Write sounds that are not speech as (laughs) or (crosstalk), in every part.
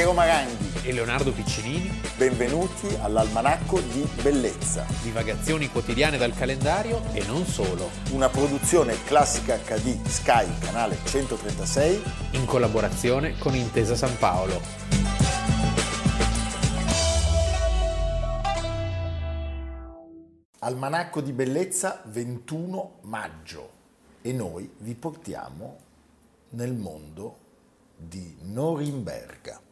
Piero Maranghi e Leonardo Piccinini. Benvenuti all'Almanacco di Bellezza. Divagazioni quotidiane dal calendario e non solo. Una produzione classica HD Sky, canale 136. In collaborazione con Intesa San Paolo. Almanacco di Bellezza 21 maggio e noi vi portiamo nel mondo di Norimberga.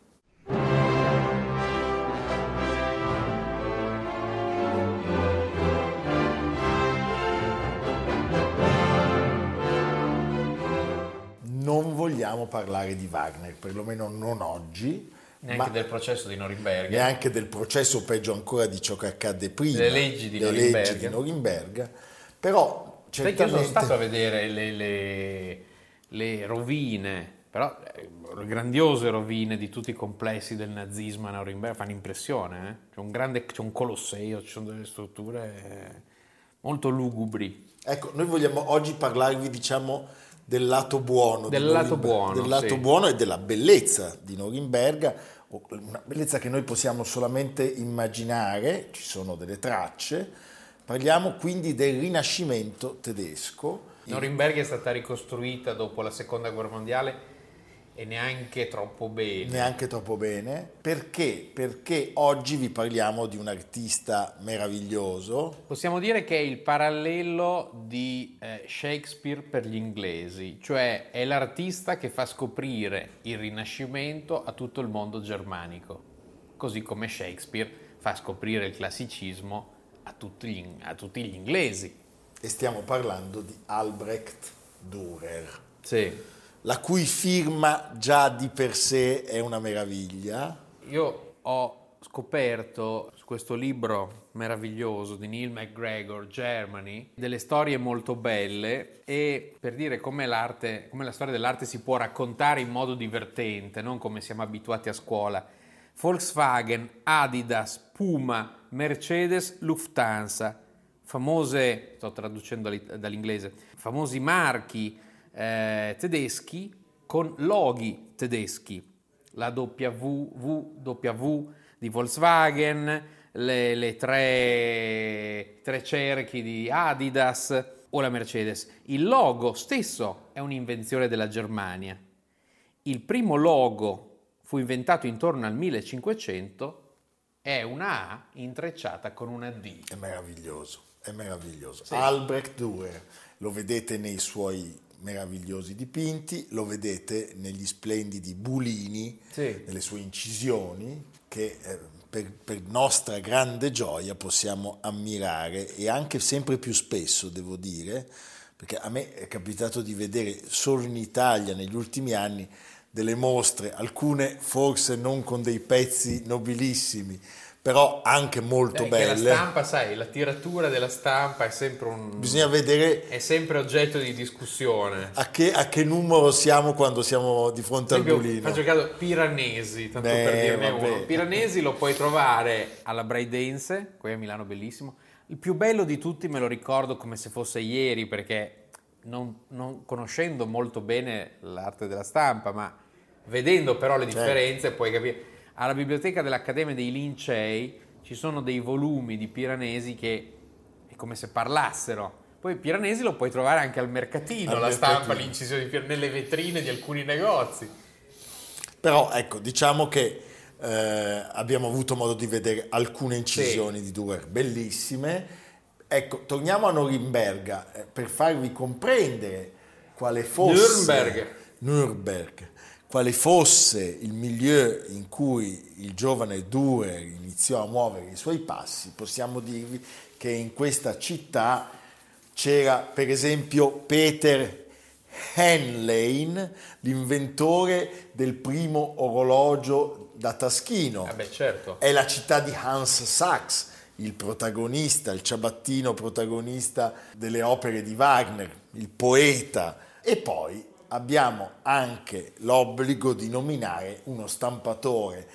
Non vogliamo parlare di Wagner, perlomeno non oggi. Neanche del processo di Norimberga. Neanche del processo, peggio ancora di ciò che accadde prima. Le leggi di le Norimberga. Leggi di Norimberga. Però Sai che io sono stato a vedere le, le, le rovine, però eh, grandiose rovine di tutti i complessi del nazismo a Norimberga fanno impressione. Eh? C'è un grande, c'è un colosseo, ci sono delle strutture eh, molto lugubri. Ecco, noi vogliamo oggi parlarvi, diciamo, del lato buono. Del lato buono, Del lato sì. buono e della bellezza di Norimberga, una bellezza che noi possiamo solamente immaginare, ci sono delle tracce. Parliamo quindi del Rinascimento tedesco. Norimberga è stata ricostruita dopo la seconda guerra mondiale e neanche troppo bene. Neanche troppo bene. Perché? Perché oggi vi parliamo di un artista meraviglioso. Possiamo dire che è il parallelo di eh, Shakespeare per gli inglesi, cioè è l'artista che fa scoprire il Rinascimento a tutto il mondo germanico, così come Shakespeare fa scoprire il classicismo a tutti gli, a tutti gli inglesi. E stiamo parlando di Albrecht Dürer. Sì. La cui firma già di per sé è una meraviglia. Io ho scoperto su questo libro meraviglioso di Neil McGregor, Germany, delle storie molto belle e per dire come l'arte, come la storia dell'arte si può raccontare in modo divertente, non come siamo abituati a scuola. Volkswagen, Adidas, Puma, Mercedes, Lufthansa, famose, sto traducendo dall'inglese, famosi marchi eh, tedeschi con loghi tedeschi, la WWW di Volkswagen, le, le tre, tre cerchi di Adidas o la Mercedes. Il logo stesso è un'invenzione della Germania. Il primo logo fu inventato intorno al 1500, è una A intrecciata con una D. È meraviglioso, è meraviglioso. Sì. Albrecht Dürer, lo vedete nei suoi meravigliosi dipinti, lo vedete negli splendidi bulini, Sì. nelle sue incisioni, che eh, per, per nostra grande gioia possiamo ammirare e anche sempre più spesso, devo dire, perché a me è capitato di vedere solo in Italia negli ultimi anni delle mostre, alcune forse non con dei pezzi nobilissimi, però anche molto Eh, che la belle. stampa, sai, la tiratura della stampa è sempre un... Bisogna vedere è sempre oggetto di discussione. a che, a che numero siamo quando siamo di fronte Per al esempio, bulino. faccio caso, Piranesi, tanto Beh, per dirne vabbè. uno. Piranesi lo puoi trovare alla Braidense, qui a Milano bellissimo. Il più bello di tutti me lo ricordo come se fosse ieri, perché non, non conoscendo molto bene l'arte della stampa, ma vedendo però le Certo. differenze puoi capire. Alla biblioteca dell'Accademia dei Lincei ci sono dei volumi di Piranesi che è come se parlassero. Poi Piranesi lo puoi trovare anche al mercatino, Al la stampa, mercatino. l'incisione di Piranesi, nelle vetrine di alcuni negozi. Però ecco, diciamo che eh, abbiamo avuto modo di vedere alcune incisioni di Duer bellissime. Ecco, torniamo a Norimberga eh, per farvi comprendere quale fosse Nürnberg. Nürnberg, quale fosse il milieu in cui il giovane Durer iniziò a muovere i suoi passi, possiamo dirvi che in questa città c'era per esempio Peter Henlein, l'inventore del primo orologio da taschino. Eh beh, certo. È la città di Hans Sachs, il protagonista, il ciabattino protagonista delle opere di Wagner, il poeta. E poi abbiamo anche l'obbligo di nominare uno stampatore,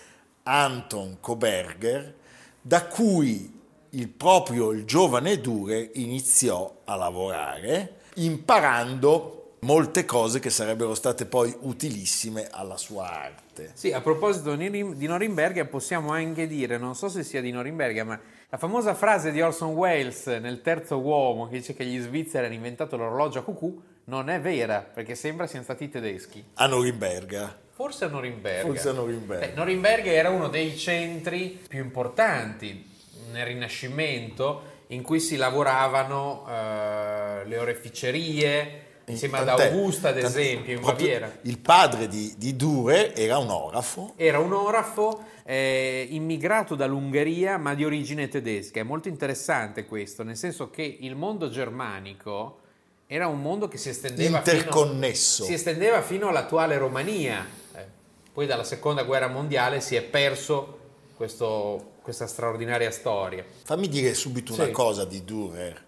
Anton Koberger, da cui il proprio il giovane Dure iniziò a lavorare, imparando molte cose che sarebbero state poi utilissime alla sua arte. Sì, a proposito di Norimberga possiamo anche dire, non so se sia di Norimberga, ma la famosa frase di Orson Welles nel Terzo Uomo che dice che gli svizzeri hanno inventato l'orologio a cucù non è vera, perché sembra siano stati tedeschi. A Norimberga. Forse a Norimberga. Forse a Norimberga. Eh, Norimberga era uno dei centri più importanti nel Rinascimento in cui si lavoravano eh, le oreficerie, insieme ad Augusta ad esempio in Baviera. Il padre di, di Dure era un orafo. Era un orafo eh, immigrato dall'Ungheria ma di origine tedesca. È molto interessante questo, nel senso che il mondo germanico era un mondo che si estendeva, Interconnesso. Fino, si estendeva fino all'attuale Romania. Eh, poi dalla seconda guerra mondiale si è perso questo, questa straordinaria storia. Fammi dire subito una cosa di Dürer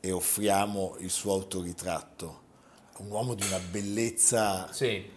e offriamo il suo autoritratto. Un uomo di una bellezza... Sì,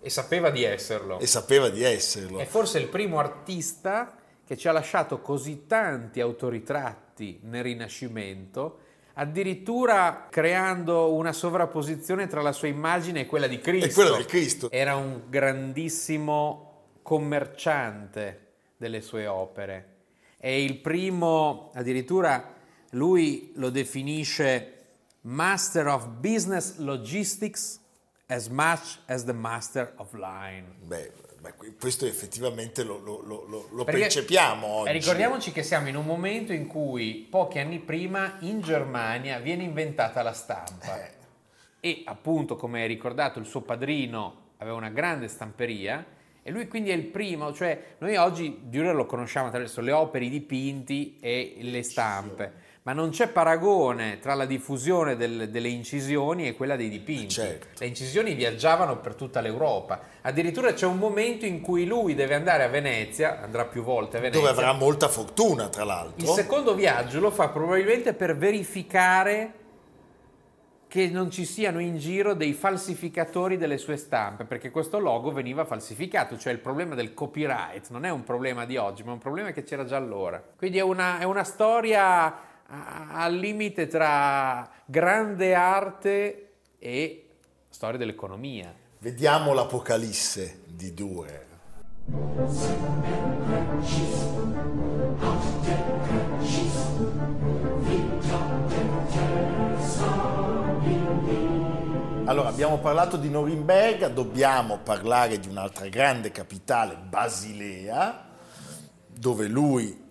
e sapeva di esserlo. E sapeva di esserlo. È forse il primo artista che ci ha lasciato così tanti autoritratti nel Rinascimento addirittura creando una sovrapposizione tra la sua immagine e quella di Cristo. E quella di Cristo. Era un grandissimo commerciante delle sue opere. È il primo, addirittura lui lo definisce Master of Business Logistics as much as the Master of Line. Beh, questo effettivamente lo, lo, lo, lo percepiamo oggi. Ricordiamoci che siamo in un momento in cui pochi anni prima in Germania viene inventata la stampa eh. e appunto come hai ricordato il suo padrino aveva una grande stamperia e lui quindi è il primo, cioè noi oggi Dürer lo conosciamo attraverso le opere, i dipinti e le stampe ma non c'è paragone tra la diffusione del, delle incisioni e quella dei dipinti. Certo. Le incisioni viaggiavano per tutta l'Europa. Addirittura c'è un momento in cui lui deve andare a Venezia, andrà più volte a Venezia. Dove avrà molta fortuna, tra l'altro. Il secondo viaggio lo fa probabilmente per verificare che non ci siano in giro dei falsificatori delle sue stampe, perché questo logo veniva falsificato, cioè il problema del copyright non è un problema di oggi, ma è un problema che c'era già allora. Quindi è una, è una storia al limite tra grande arte e storia dell'economia. Vediamo l'Apocalisse di Durer. Allora, abbiamo parlato di Norimberga, dobbiamo parlare di un'altra grande capitale, Basilea, dove lui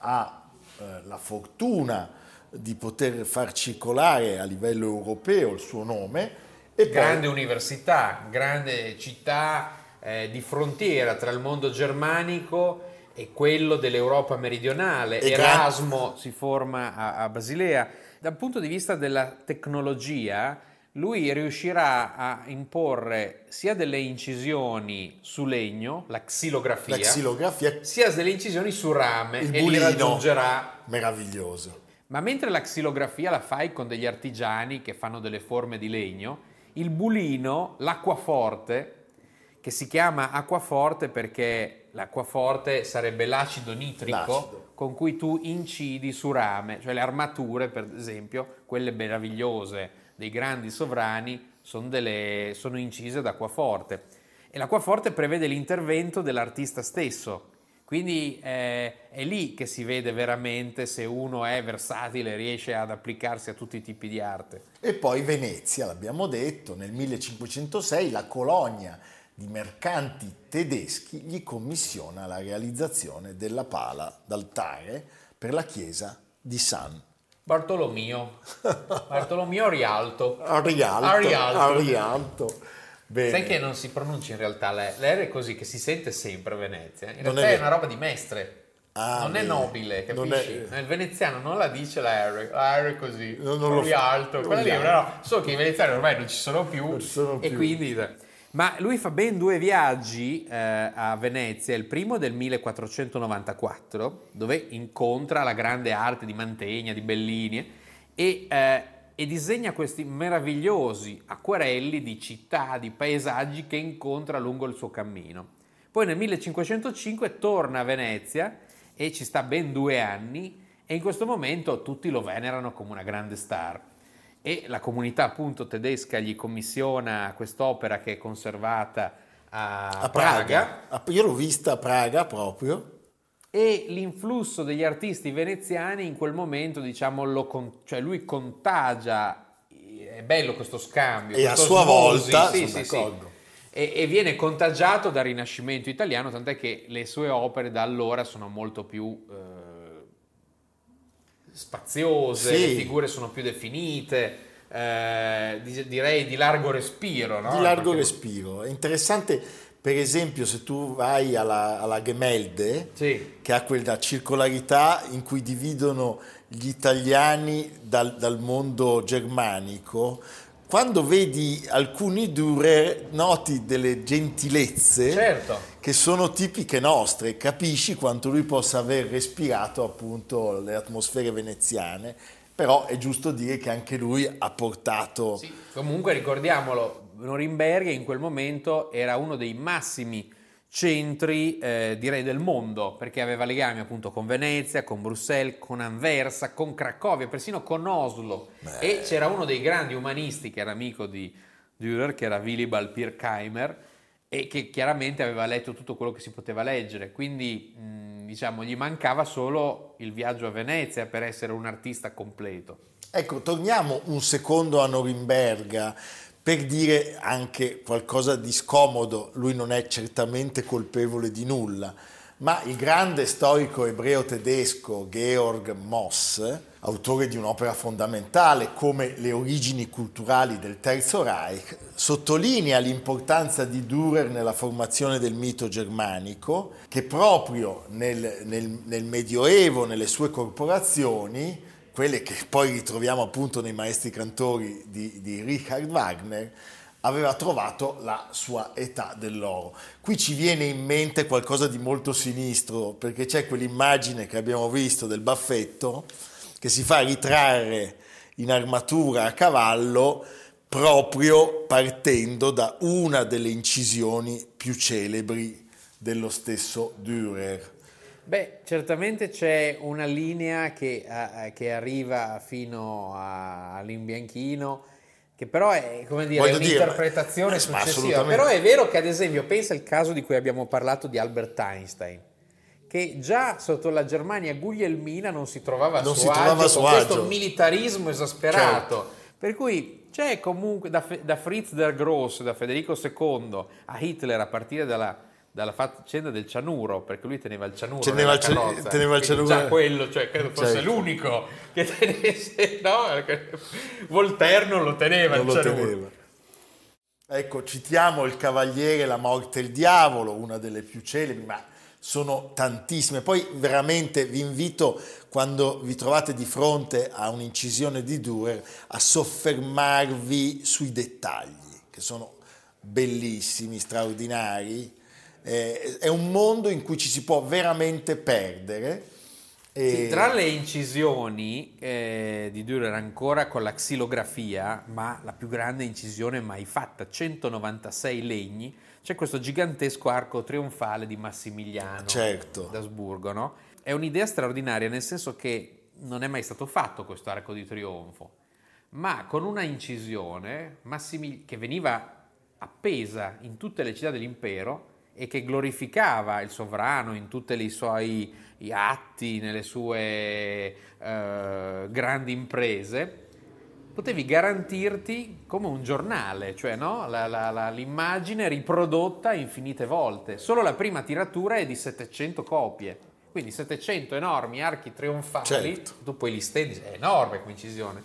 ha eh, la fortuna di poter far circolare a livello europeo il suo nome. E grande poi... università, grande città eh, di frontiera tra il mondo germanico e quello dell'Europa meridionale. E Erasmo gran... si forma a, a Basilea. Dal punto di vista della tecnologia, lui riuscirà a imporre sia delle incisioni su legno, la xilografia, la xilografia sia delle incisioni su rame il e bulino, li raggiungerà. Meraviglioso. Ma mentre la xilografia la fai con degli artigiani che fanno delle forme di legno, il bulino, l'acquaforte, che si chiama acquaforte perché l'acquaforte sarebbe l'acido nitrico l'acido. con cui tu incidi su rame, cioè le armature per esempio, quelle meravigliose dei grandi sovrani sono, delle, sono incise ad acquaforte e l'acquaforte prevede l'intervento dell'artista stesso. Quindi eh, è lì che si vede veramente se uno è versatile, riesce ad applicarsi a tutti i tipi di arte. E poi Venezia, l'abbiamo detto, nel 1506 la colonia di mercanti tedeschi gli commissiona la realizzazione della pala d'altare per la chiesa di San Bartolomeo. Bartolomeo Rialto. Rialto. A Rialto. A Rialto. Bene. Sai che non si pronuncia in realtà l'R, l'R è così che si sente sempre a Venezia. In non realtà è, è, una roba di mestre. Ah, non bene. è nobile, capisci? È... Nel veneziano non la dice la R, la R è così. Non, non Rialto. Quella lì, no, so che i veneziani ormai non ci sono più. Ci sono e più. quindi ma lui fa ben due viaggi eh, a Venezia, il primo del 1494, dove incontra la grande arte di Mantegna, di Bellini, e, eh, e disegna questi meravigliosi acquarelli di città, di paesaggi che incontra lungo il suo cammino. Poi nel 1505 torna a Venezia e ci sta ben due anni e in questo momento tutti lo venerano come una grande star e la comunità appunto tedesca gli commissiona quest'opera che è conservata a, A Praga. Praga. Io l'ho vista a Praga proprio. E l'influsso degli artisti veneziani in quel momento, diciamo, lo con- cioè lui contagia, è bello questo scambio. E a sua osmosi, volta, sì, sì, sì. E, e viene contagiato dal Rinascimento italiano, tant'è che le sue opere da allora sono molto più eh, spaziose, Sì. le figure sono più definite, eh, di- direi di largo respiro. no? Di largo Perché- respiro. È interessante, per esempio, se tu vai alla, alla Gemelde, Sì. che ha quella circolarità in cui dividono gli italiani dal, dal mondo germanico, quando vedi alcuni Dürer noti delle gentilezze Certo. che sono tipiche nostre, capisci quanto lui possa aver respirato appunto le atmosfere veneziane, però è giusto dire che anche lui ha portato... Sì, comunque ricordiamolo, Norimberga in quel momento era uno dei massimi centri, eh, direi, del mondo, perché aveva legami appunto con Venezia, con Bruxelles, con Anversa, con Cracovia, persino con Oslo. E c'era uno dei grandi umanisti che era amico di Dürer, che era Willibald Pirkheimer, e che chiaramente aveva letto tutto quello che si poteva leggere, quindi mh, diciamo gli mancava solo il viaggio a Venezia per essere un artista completo. Ecco, torniamo un secondo a Norimberga per dire anche qualcosa di scomodo, lui non è certamente colpevole di nulla, ma il grande storico ebreo tedesco Georg Moss, autore di un'opera fondamentale come Le origini culturali del Terzo Reich, sottolinea l'importanza di Dürer nella formazione del mito germanico, che proprio nel, nel- nel Medioevo, nelle sue corporazioni, quelle che poi ritroviamo appunto nei maestri cantori di, di Richard Wagner, aveva trovato la sua età dell'oro. Qui ci viene in mente qualcosa di molto sinistro, perché c'è quell'immagine che abbiamo visto del baffetto che si fa ritrarre in armatura a cavallo proprio partendo da una delle incisioni più celebri dello stesso Dürer. Beh, certamente c'è una linea che, eh, che arriva fino a- all'imbianchino, che però è, come dire, è dire, un'interpretazione ma successiva. Però è vero che, ad esempio, pensa al caso di cui abbiamo parlato di Albert Einstein, che già sotto la Germania guglielmina non si trovava a Non suo si trovava agio suo questo agio. militarismo esasperato. Certo. Per cui c'è comunque da, da Fritz der Gross, da Federico II a Hitler a partire dalla, dalla faccenda del cianuro, perché lui teneva il cianuro. Teneva carrozza, teneva il cianuro- Già quello, cioè credo fosse Certo. l'unico che tenesse, (laughs) no? Voltaire non lo teneva non il lo cianuro. teneva. Ecco, citiamo Il Cavaliere, la morte e il diavolo, una delle più celebri, ma sono tantissime. Poi veramente vi invito, quando vi trovate di fronte a un'incisione di Dürer, a soffermarvi sui dettagli, che sono bellissimi, straordinari. Eh, è un mondo in cui ci si può veramente perdere. E- Sì, tra le incisioni eh, di Dürer ancora con la xilografia, ma la più grande incisione mai fatta, 196 legni, c'è questo gigantesco arco trionfale di Massimiliano Certo. d'Asburgo, no? È un'idea straordinaria, nel senso che non è mai stato fatto questo arco di trionfo, ma con una incisione Massimil- che veniva appesa in tutte le città dell'impero e che glorificava il sovrano in tutti i suoi atti, nelle sue eh, grandi imprese, potevi garantirti come un giornale, cioè no? La- la- la- l'immagine riprodotta infinite volte. Solo la prima tiratura è di 700 copie, quindi 700 enormi archi trionfali, Certo. tu poi li stendi, è enorme come incisione.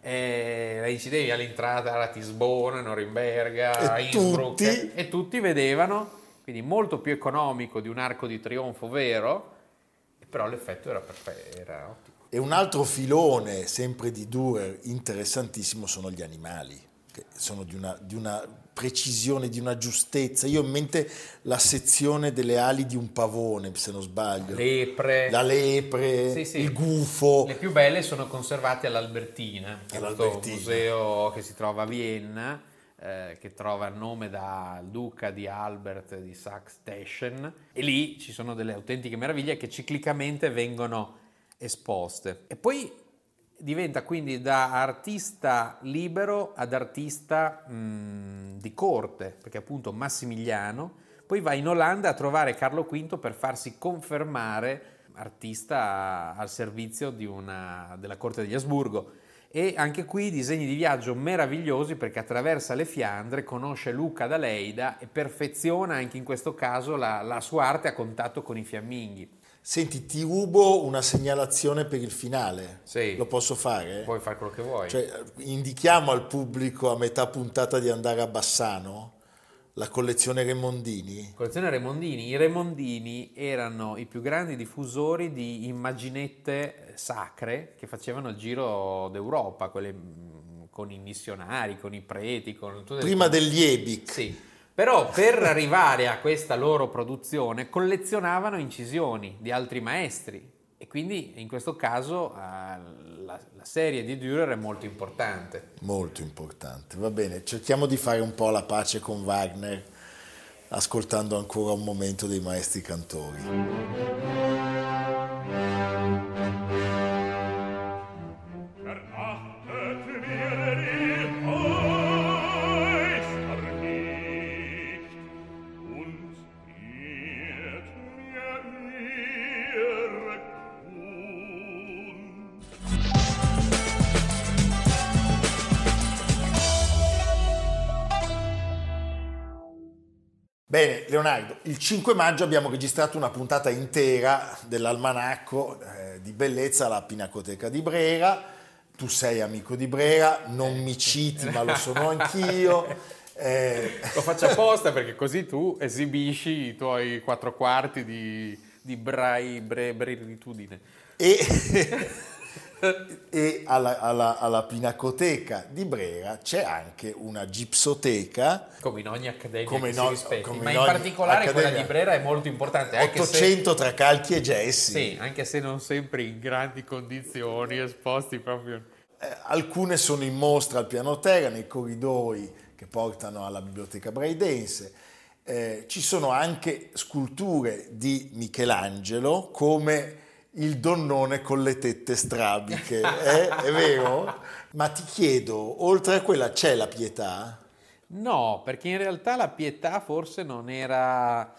Eh, la incidevi all'entrata a Ratisbona, Norimberga, E Innsbruck tutti- e tutti vedevano, quindi molto più economico di un arco di trionfo vero, però l'effetto era perfetto, era ottimo. E un altro filone, sempre di Dürer, interessantissimo, sono gli animali, che sono di una, di una precisione, di una giustezza. Io ho in mente la sezione delle ali di un pavone, se non sbaglio. Lepre, La lepre, Sì, sì. il gufo. Le più belle sono conservate all'Albertina, All'Albertina. museo che si trova a Vienna, eh, che trova il nome dal duca di Albert di Saxe-Teschen, e lì ci sono delle autentiche meraviglie che ciclicamente vengono esposte. E poi diventa quindi da artista libero ad artista mh, di corte, perché appunto Massimiliano, poi va in Olanda a trovare Carlo V per farsi confermare artista al servizio una, della corte degli Asburgo. E anche qui disegni di viaggio meravigliosi perché attraversa le Fiandre, conosce Luca da Leida e perfeziona anche in questo caso la, la sua arte a contatto con i fiamminghi. Senti, ti rubo una segnalazione per il finale. Sì. Lo posso fare? Puoi fare quello che vuoi. Cioè, indichiamo al pubblico a metà puntata di andare a Bassano la collezione Remondini. Collezione Remondini. I Remondini erano i più grandi diffusori di immaginette sacre che facevano il giro d'Europa, quelle mm, con i missionari, con i preti, con tutte Prima le... degli Ebic. Sì. Però per arrivare a questa loro produzione collezionavano incisioni di altri maestri e quindi in questo caso la, la, serie di Dürer è molto importante. Molto importante, va bene, cerchiamo di fare un po' la pace con Wagner ascoltando ancora un momento dei maestri cantori. Bene, Leonardo, il 5 maggio abbiamo registrato una puntata intera dell'almanacco eh, di bellezza alla Pinacoteca di Brera. Tu sei amico di Brera, non mi citi, ma lo sono anch'io. (laughs) Eh... Lo faccio apposta (laughs) perché così tu esibisci i tuoi quattro quarti di, di brai, bre, brilitudine. E (laughs) e alla, alla, alla, Pinacoteca di Brera c'è anche una gipsoteca. Come in ogni accademia come in, rispetti, ma in, in particolare accademia. quella di Brera è molto importante. 800 se, tra calchi e gessi. Sì, anche se non sempre in grandi condizioni, esposti proprio... Eh, alcune sono in mostra al piano terra, nei corridoi che portano alla biblioteca braidense. Eh, ci sono anche sculture di Michelangelo come il donnone con le tette strabiche, eh? è vero? Ma ti chiedo, oltre a quella c'è la pietà? No, perché in realtà la pietà forse non era,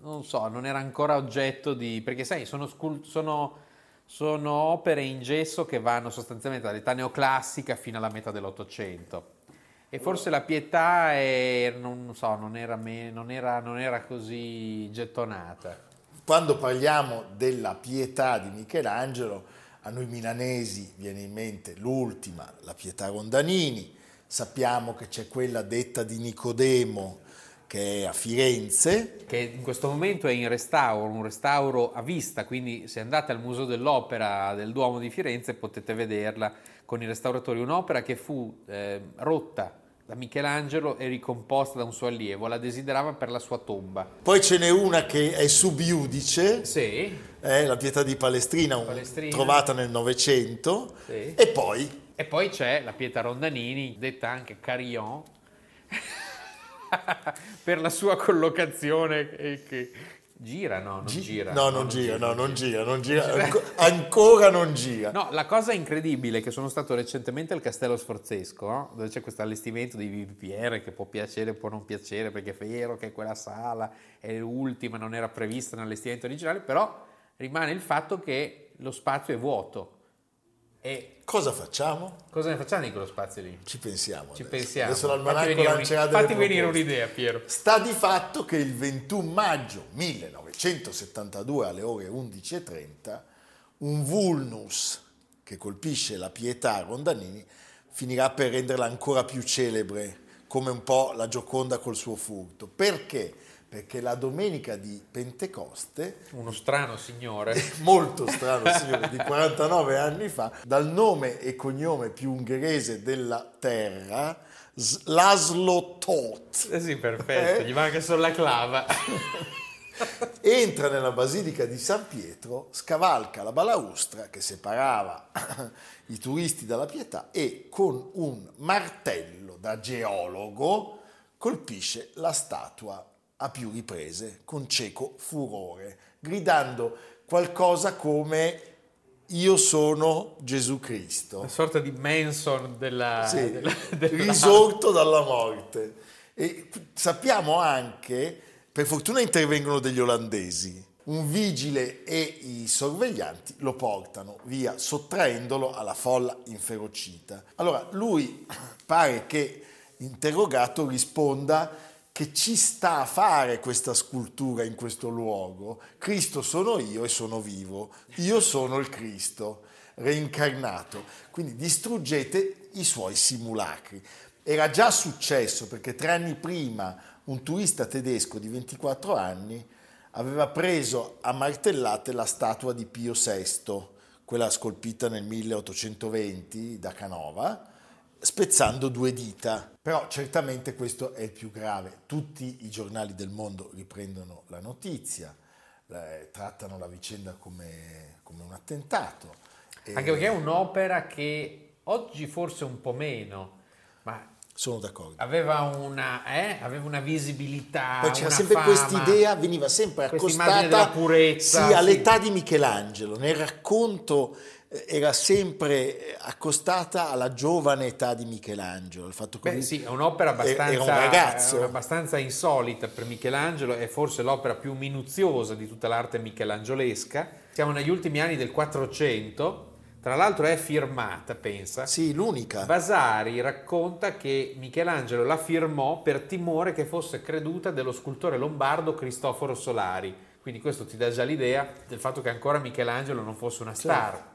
non so, non era ancora oggetto di... perché sai, sono, sono, sono opere in gesso che vanno sostanzialmente dall'età neoclassica fino alla metà dell'Ottocento. E forse la pietà è, non so, non era, non era, non era così gettonata quando parliamo della pietà di Michelangelo, a noi milanesi viene in mente l'ultima, la pietà Rondanini, sappiamo che c'è quella detta di Nicodemo che è a Firenze. Che in questo momento è in restauro, un restauro a vista, quindi se andate al Museo dell'Opera del Duomo di Firenze potete vederla con i restauratori. Un'opera che fu eh, rotta da Michelangelo e ricomposta da un suo allievo, la desiderava per la sua tomba. Poi ce n'è una che è subiudice, sì. è la Pietà di Palestrina, Palestrina. trovata nel Novecento, sì. e poi... E poi c'è la Pietà Rondanini, detta anche Carillon, (laughs) per la sua collocazione che, Gira, no, non Gi- gira. No, non, gira, no, non gira, non gira, non gira. ancora non gira. No, la cosa incredibile è che sono stato recentemente al Castello Sforzesco, no? dove c'è questo allestimento di VPR che può piacere, può non piacere, perché è vero che quella sala è l'ultima, non era prevista nell'allestimento originale, però rimane il fatto che lo spazio è vuoto e cosa facciamo? Cosa ne facciamo di quello spazio lì? Ci pensiamo. Ci adesso. pensiamo. Adesso l'almanacco lancerà delle Fatti venire un'idea, Piero. Sta di fatto che il 21 maggio 1972 alle ore 11.30 un vulnus che colpisce la pietà Rondanini finirà per renderla ancora più celebre, come un po' la Gioconda col suo furto. Perché? Perché la domenica di Pentecoste, uno strano signore, (laughs) molto strano signore, di 49 anni fa, dal nome e cognome più ungherese della terra, Laszlo Tot. Eh sì, perfetto, eh? gli manca solo la clava. (laughs) Entra nella basilica di San Pietro, scavalca la balaustra che separava (clears throat) i turisti dalla pietà e con un martello da geologo colpisce la statua a più riprese con cieco furore, gridando qualcosa come io sono Gesù Cristo. Una sorta di Manson della, Sì, (laughs) della- della- risorto dalla morte. E sappiamo anche, per fortuna intervengono degli olandesi, un vigile e i sorveglianti lo portano via, sottraendolo alla folla inferocita. Allora lui pare che, interrogato, risponda che ci sta a fare questa scultura in questo luogo. Cristo sono io e sono vivo. Io sono il Cristo reincarnato. Quindi distruggete i suoi simulacri. Era già successo perché tre anni prima un turista tedesco di 24 anni aveva preso a martellate la statua di Pio VI, quella scolpita nel 1820 da Canova, spezzando due dita. Però certamente questo è il più grave. Tutti i giornali del mondo riprendono la notizia, eh, trattano la vicenda come, come un attentato. E Anche perché è un'opera che oggi forse un po' meno, ma Sono d'accordo. aveva una, eh, aveva una visibilità, Poi c'era sempre fama. questa idea, veniva sempre accostata purezza, sì, all'età sì. di Michelangelo. Nel racconto era sempre eh, accostata alla giovane età di Michelangelo. Il fatto che Beh, sì, è un'opera abbastanza, un ragazzo. eh, abbastanza insolita per Michelangelo, è forse l'opera più minuziosa di tutta l'arte michelangiolesca. Siamo negli ultimi anni del 400, tra l'altro è firmata, pensa. Sì, l'unica. Vasari racconta che Michelangelo la firmò per timore che fosse creduta dello scultore lombardo Cristoforo Solari. Quindi questo ti dà già l'idea del fatto che ancora Michelangelo non fosse una star. Certo.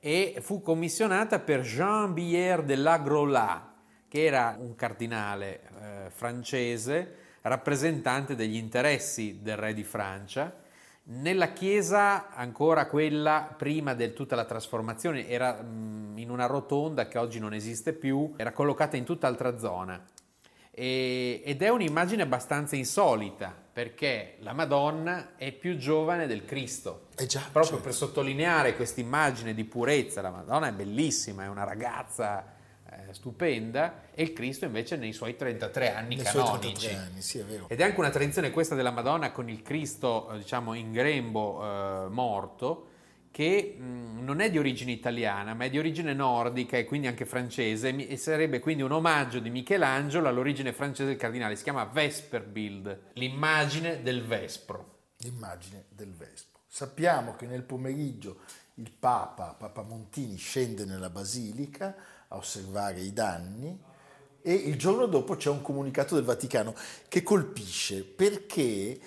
E fu commissionata per Jean Bière de l'Agrolat, che era un cardinale eh, francese, rappresentante degli interessi del re di Francia. Nella chiesa, ancora quella prima di tutta la trasformazione, era mm, in una rotonda che oggi non esiste più, era collocata in tutt'altra zona. E- ed è un'immagine abbastanza insolita perché la Madonna è più giovane del Cristo. Eh già, Proprio certo. per sottolineare questa immagine di purezza, la Madonna è bellissima, è una ragazza eh, stupenda e il Cristo invece nei suoi 33 anni Nei canonici. 33 anni, sì, è. Ed è anche una tradizione questa della Madonna con il Cristo, eh, diciamo, in grembo eh, morto, che non è di origine italiana, ma è di origine nordica e quindi anche francese, e sarebbe quindi un omaggio di Michelangelo all'origine francese del cardinale. Si chiama Vesperbild, l'immagine del Vespro. L'immagine del Vespo. Sappiamo che nel pomeriggio il Papa, Papa Montini, scende nella Basilica a osservare i danni e il giorno dopo c'è un comunicato del Vaticano che colpisce perché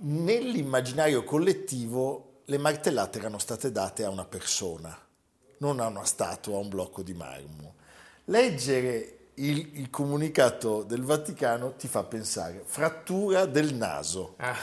nell'immaginario collettivo le martellate erano state date a una persona, non a una statua, a un blocco di marmo. Leggere il, il comunicato del Vaticano ti fa pensare frattura del naso Ah,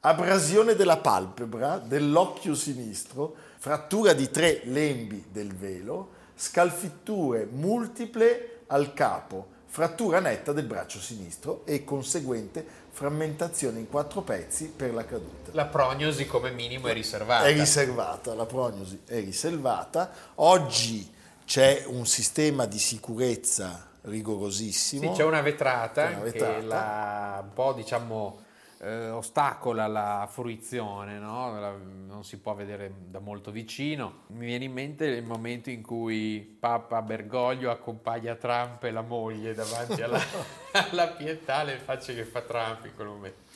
abrasione della palpebra, dell'occhio sinistro, frattura di tre lembi del velo, scalfitture multiple al capo, frattura netta del braccio sinistro e conseguente frammentazione in quattro pezzi per la caduta. la prognosi come minimo è riservata. È riservata, la prognosi è riservata. Oggi c'è un sistema di sicurezza rigorosissimo. Sì, c'è una vetrata, C'è una vetrata. che la, un po' diciamo eh, ostacola la fruizione, no? La- non si può vedere da molto vicino. Mi viene in mente il momento in cui Papa Bergoglio accompagna Trump e la moglie davanti alla, (laughs) alla pietà, le facce che fa Trump in quel momento.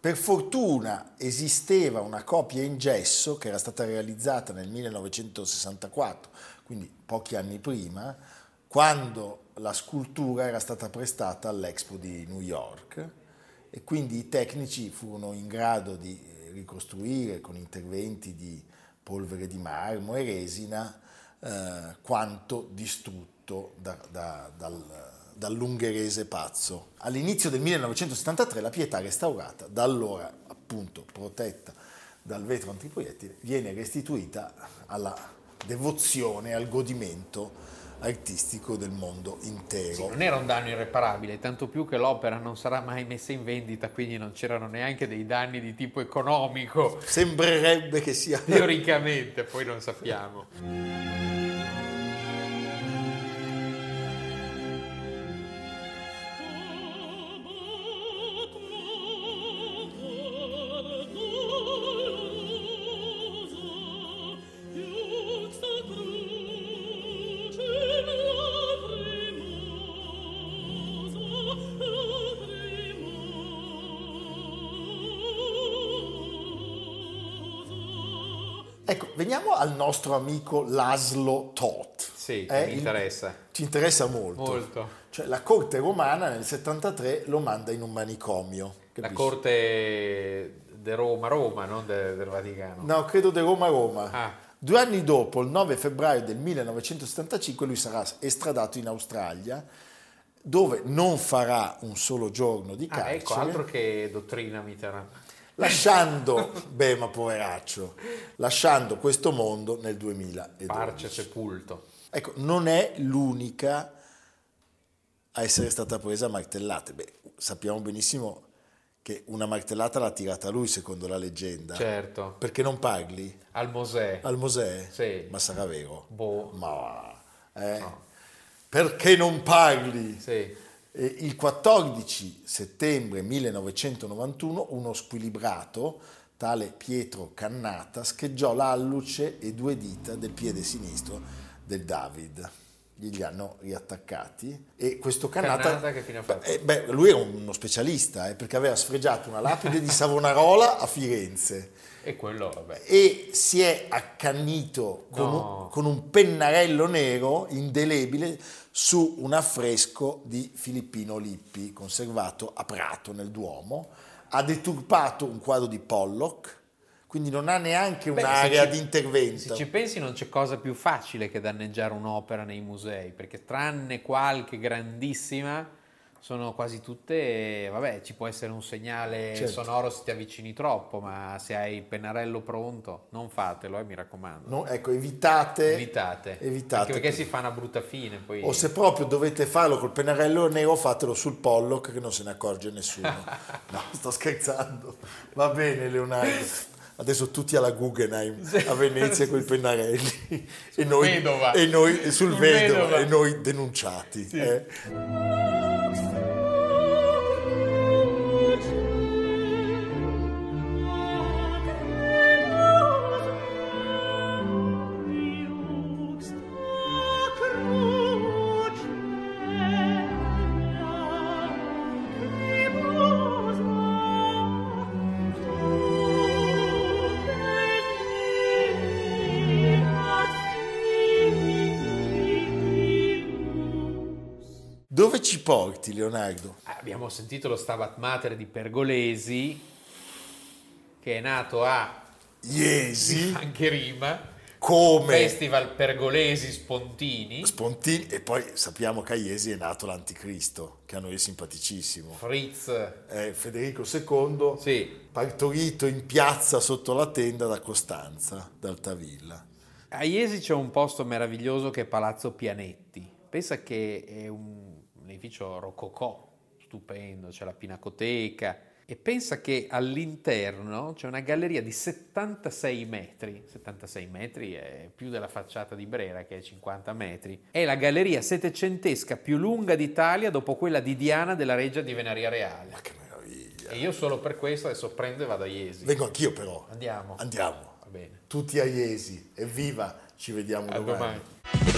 Per fortuna esisteva una copia in gesso che era stata realizzata nel 1964, quindi pochi anni prima, quando la scultura era stata prestata all'Expo di New York e quindi i tecnici furono in grado di eh, ricostruire con interventi di polvere di marmo e resina eh, quanto distrutto da- da- dal, dall'ungherese pazzo. All'inizio del 1973 la pietà restaurata, da allora appunto protetta dal vetro antiproiettile, viene restituita alla devozione, al godimento artistico del mondo intero. Non era un danno irreparabile, tanto più che l'opera non sarà mai messa in vendita, quindi non c'erano neanche dei danni di tipo economico. Sembrerebbe che sia Teoricamente, poi non sappiamo. Al nostro amico Laszlo Toth. Sì, che mi interessa. Ci interessa molto. Molto. Cioè, la corte romana nel 73 lo manda in un manicomio. La capisci? corte di Roma, Roma, non de- del Vaticano. No, credo di Roma-Roma. Ah. Due anni dopo, il 9 febbraio del 1975, lui sarà estradato in Australia, dove non farà un solo giorno di Ah, carcere, ecco, altro che dottrina Mitterrand. Lasciando, beh ma poveraccio, lasciando questo mondo nel 2012. Parce sepulto. Ecco, non è l'unica a essere stata presa a martellate. Beh, sappiamo benissimo che una martellata l'ha tirata lui, secondo la leggenda. Certo. Perché non parli? Al Mosè. Al Mosè? Sì. Ma sarà vero? Boh. Ma eh? No. perché non parli? Sì. E il 14 settembre 1991 uno squilibrato, tale Pietro Cannata, scheggiò l'alluce e due dita del piede sinistro del David. Glieli hanno riattaccati e questo Cannata... Cannata fatto? Eh, beh, lui era uno specialista eh, perché aveva sfregiato una lapide di Savonarola a Firenze E quello, vabbè. e si è accannito con, No. un, con un pennarello nero indelebile su un affresco di Filippino Lippi conservato a Prato nel Duomo, ha deturpato un quadro di Pollock, quindi non ha neanche Beh, un'area ci- di intervento. Se ci pensi non c'è cosa più facile che danneggiare un'opera nei musei, perché tranne qualche grandissima sono quasi tutte, vabbè, ci può essere un segnale Certo. sonoro se ti avvicini troppo, ma se hai il pennarello pronto, non fatelo, eh, mi raccomando. No, ecco, evitate, Evitate. evitate perché così. si fa una brutta fine, poi O se proprio dovete farlo col pennarello nero, fatelo sul Pollock che non se ne accorge nessuno. (laughs) No, sto scherzando. Va bene, Leonardo. Adesso tutti alla Guggenheim a Venezia con i pennarelli e noi, Vedova. e noi sul Sul Vedova, Vedova. e noi denunciati. eh. Dove ci porti, Leonardo? abbiamo sentito lo Stabat Mater di Pergolesi, che è nato a Iesi, (laughs) anche rima, come Festival Pergolesi Spontini, Spontini, e poi sappiamo che a Iesi è nato l'anticristo, che a noi è simpaticissimo. Fritz, È Federico II, sì, partorito in piazza sotto la tenda da Costanza, da Altavilla. A Iesi c'è un posto meraviglioso che è Palazzo Pianetti. Pensa che è un, un edificio rococò, stupendo, c'è la pinacoteca. E pensa che all'interno c'è una galleria di 76 metri. 76 metri è più della facciata di Brera, che è 50 metri. È la galleria settecentesca più lunga d'Italia dopo quella di Diana della Reggia di Venaria Reale. Ma che meraviglia! E io solo per questo adesso prendo e vado a Iesi. Vengo anch'io però. Andiamo. Andiamo. Va bene. Tutti a Iesi. Evviva! Ci vediamo A domani. domani.